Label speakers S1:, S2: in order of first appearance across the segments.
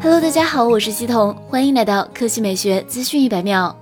S1: Hello，大家好，我是西彤，欢迎来到科技美学资讯一百秒。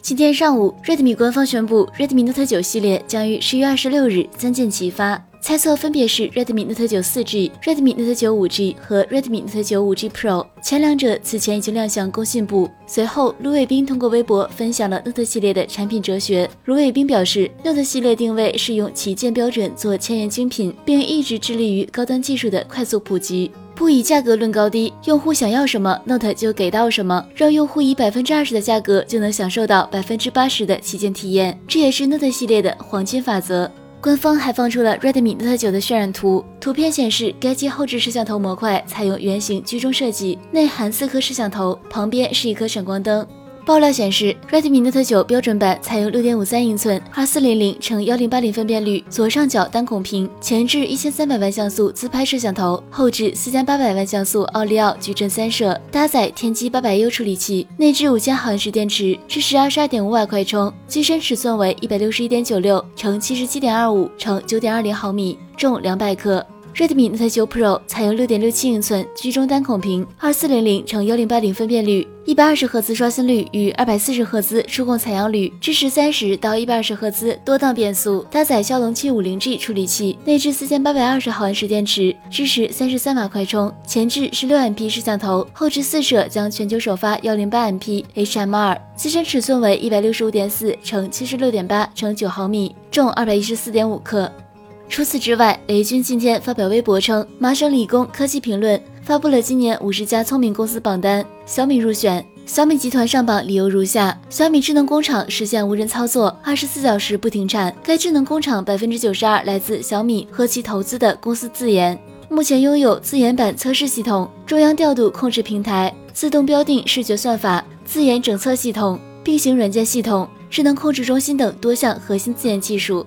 S1: 今天上午，Redmi 官方宣布，Redmi Note 9系列将于十月二十六日三箭齐发，猜测分别是 Redmi Note 9 4G、Redmi Note 9 5G 和 Redmi Note 9 5G Pro。前两者此前已经亮相工信部。随后，卢伟斌通过微博分享了 Note 系列的产品哲学。卢伟斌表示，Note 系列定位是用旗舰标准做千元精品，并一直致力于高端技术的快速普及。不以价格论高低，用户想要什么，Note 就给到什么，让用户以百分之二十的价格就能享受到百分之八十的旗舰体验，这也是 Note 系列的黄金法则。官方还放出了 Redmi Note 9的渲染图，图片显示该机后置摄像头模块采用圆形居中设计，内含四颗摄像头，旁边是一颗闪光灯。爆料显示，Redmi Note 9标准版采用6.53英寸2400乘1080分辨率左上角单孔屏，前置1300万像素自拍摄像头，后置4800万像素奥利奥矩阵三摄，搭载天玑 800U 处理器，内置5000毫安时电池，支持22.5瓦快充，机身尺寸为161.96乘77.25乘9.20毫米，重200克。Redmi Note 9 Pro 采用6.67英寸居中单孔屏，2400乘1080分辨率，120赫兹刷新率与240赫兹触控采样率，支持30到120赫兹多档变速，搭载骁龙 750G 处理器，内置4820毫安时电池，支持33瓦快充，前置 16MP 摄像头，后置四摄将全球首发 108MP HMR，机身尺寸为一百六十五点四乘七十六点八乘九毫米，重二百一十四点五克。除此之外，雷军今天发表微博称，麻省理工科技评论发布了今年五十家聪明公司榜单，小米入选。小米集团上榜理由如下：小米智能工厂实现无人操作，二十四小时不停产。该智能工厂百分之九十二来自小米和其投资的公司自研，目前拥有自研版测试系统、中央调度控制平台、自动标定视觉算法、自研整测系统、并行软件系统、智能控制中心等多项核心自研技术。